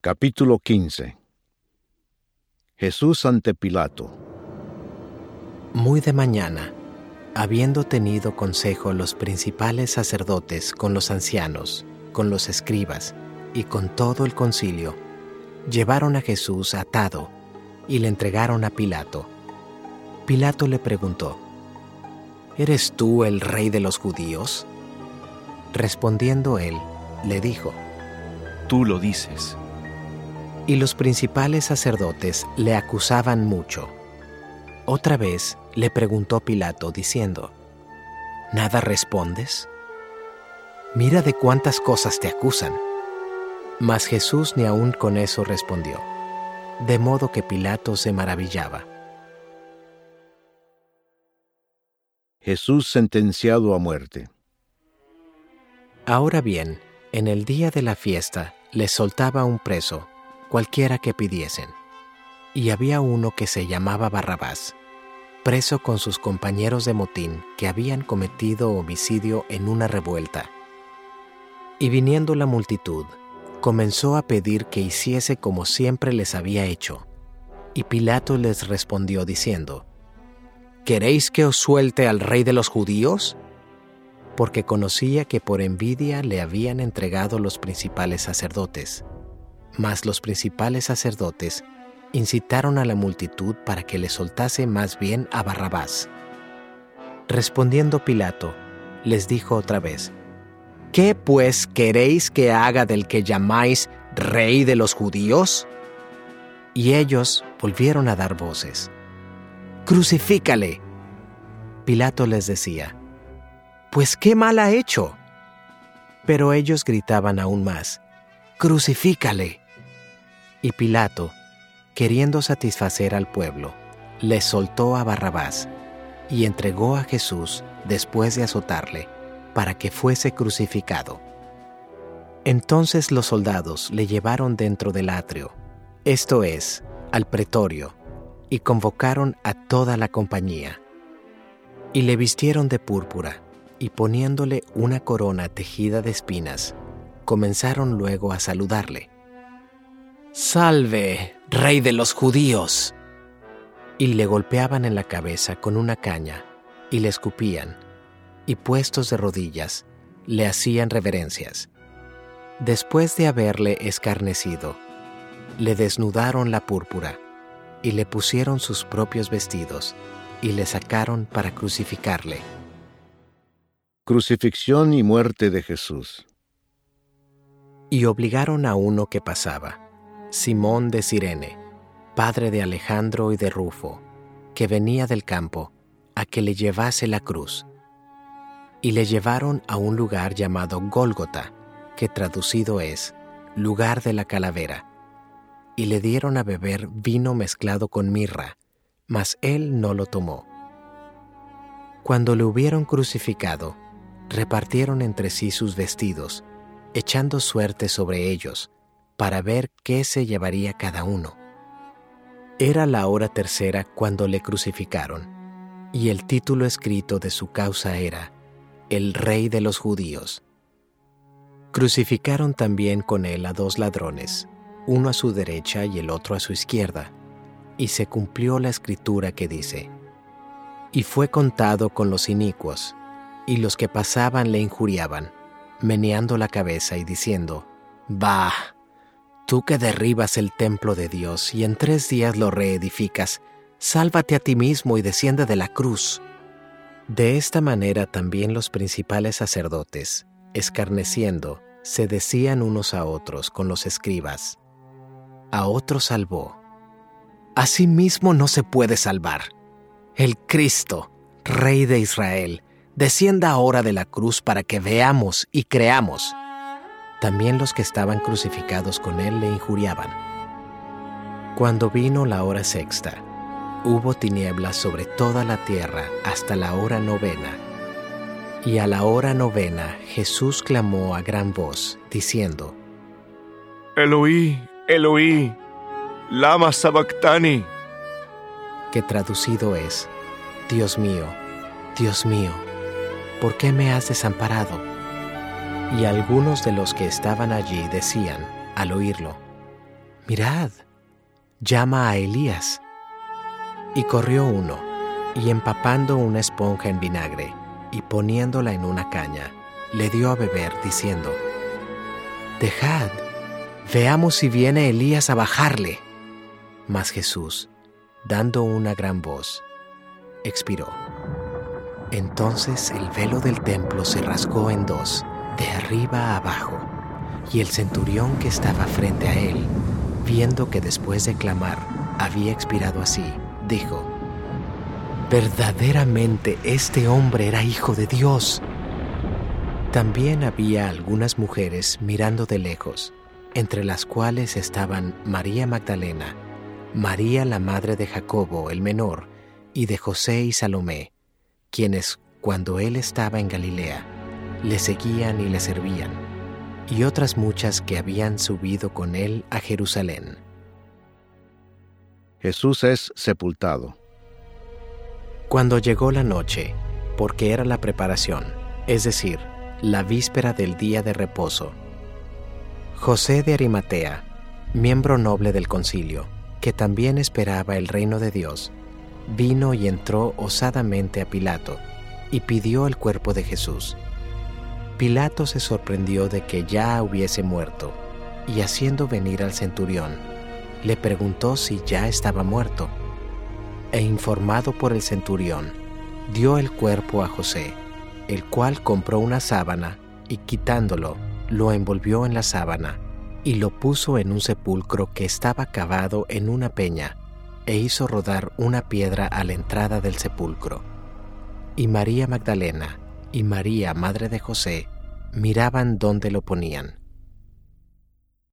Capítulo 15 Jesús ante Pilato Muy de mañana, habiendo tenido consejo los principales sacerdotes con los ancianos, con los escribas y con todo el concilio, llevaron a Jesús atado y le entregaron a Pilato. Pilato le preguntó, ¿Eres tú el rey de los judíos? Respondiendo él, le dijo, Tú lo dices. Y los principales sacerdotes le acusaban mucho. Otra vez le preguntó Pilato, diciendo, ¿Nada respondes? Mira de cuántas cosas te acusan. Mas Jesús ni aun con eso respondió, de modo que Pilato se maravillaba. Jesús sentenciado a muerte. Ahora bien, en el día de la fiesta les soltaba un preso, cualquiera que pidiesen. Y había uno que se llamaba Barrabás, preso con sus compañeros de motín que habían cometido homicidio en una revuelta. Y viniendo la multitud, comenzó a pedir que hiciese como siempre les había hecho. Y Pilato les respondió diciendo, ¿Queréis que os suelte al rey de los judíos? porque conocía que por envidia le habían entregado los principales sacerdotes. Mas los principales sacerdotes incitaron a la multitud para que le soltase más bien a Barrabás. Respondiendo Pilato, les dijo otra vez, ¿Qué pues queréis que haga del que llamáis rey de los judíos? Y ellos volvieron a dar voces. Crucifícale. Pilato les decía, pues qué mal ha hecho. Pero ellos gritaban aún más, Crucifícale. Y Pilato, queriendo satisfacer al pueblo, le soltó a Barrabás y entregó a Jesús después de azotarle, para que fuese crucificado. Entonces los soldados le llevaron dentro del atrio, esto es, al pretorio, y convocaron a toda la compañía. Y le vistieron de púrpura y poniéndole una corona tejida de espinas, comenzaron luego a saludarle. Salve, rey de los judíos. Y le golpeaban en la cabeza con una caña, y le escupían, y puestos de rodillas, le hacían reverencias. Después de haberle escarnecido, le desnudaron la púrpura, y le pusieron sus propios vestidos, y le sacaron para crucificarle. Crucifixión y muerte de Jesús. Y obligaron a uno que pasaba, Simón de Sirene, padre de Alejandro y de Rufo, que venía del campo, a que le llevase la cruz. Y le llevaron a un lugar llamado Gólgota, que traducido es lugar de la calavera, y le dieron a beber vino mezclado con mirra, mas él no lo tomó. Cuando le hubieron crucificado, repartieron entre sí sus vestidos, echando suerte sobre ellos, para ver qué se llevaría cada uno. Era la hora tercera cuando le crucificaron, y el título escrito de su causa era, El Rey de los Judíos. Crucificaron también con él a dos ladrones, uno a su derecha y el otro a su izquierda, y se cumplió la escritura que dice, Y fue contado con los inicuos, y los que pasaban le injuriaban, meneando la cabeza y diciendo, Bah, tú que derribas el templo de Dios y en tres días lo reedificas, sálvate a ti mismo y desciende de la cruz. De esta manera también los principales sacerdotes, escarneciendo, se decían unos a otros con los escribas, a otro salvó. Asimismo no se puede salvar. El Cristo, Rey de Israel, descienda ahora de la cruz para que veamos y creamos. También los que estaban crucificados con él le injuriaban. Cuando vino la hora sexta, hubo tinieblas sobre toda la tierra hasta la hora novena. Y a la hora novena Jesús clamó a gran voz, diciendo, Eloí, Eloí, lama sabactani, que traducido es, Dios mío, Dios mío, ¿por qué me has desamparado? Y algunos de los que estaban allí decían, al oírlo, Mirad, llama a Elías. Y corrió uno, y empapando una esponja en vinagre, y poniéndola en una caña, le dio a beber, diciendo, Dejad, veamos si viene Elías a bajarle. Mas Jesús, dando una gran voz, expiró. Entonces el velo del templo se rasgó en dos, de arriba a abajo, y el centurión que estaba frente a él, viendo que después de clamar había expirado así, dijo, Verdaderamente este hombre era hijo de Dios. También había algunas mujeres mirando de lejos, entre las cuales estaban María Magdalena, María la madre de Jacobo el menor, y de José y Salomé, quienes, cuando él estaba en Galilea, le seguían y le servían, y otras muchas que habían subido con él a Jerusalén. Jesús es sepultado. Cuando llegó la noche, porque era la preparación, es decir, la víspera del día de reposo, José de Arimatea, miembro noble del concilio, que también esperaba el reino de Dios, vino y entró osadamente a Pilato y pidió el cuerpo de Jesús. Pilato se sorprendió de que ya hubiese muerto y haciendo venir al centurión, le preguntó si ya estaba muerto. E informado por el centurión, dio el cuerpo a José, el cual compró una sábana y quitándolo, lo envolvió en la sábana y lo puso en un sepulcro que estaba cavado en una peña e hizo rodar una piedra a la entrada del sepulcro. Y María Magdalena y María, madre de José, miraban dónde lo ponían.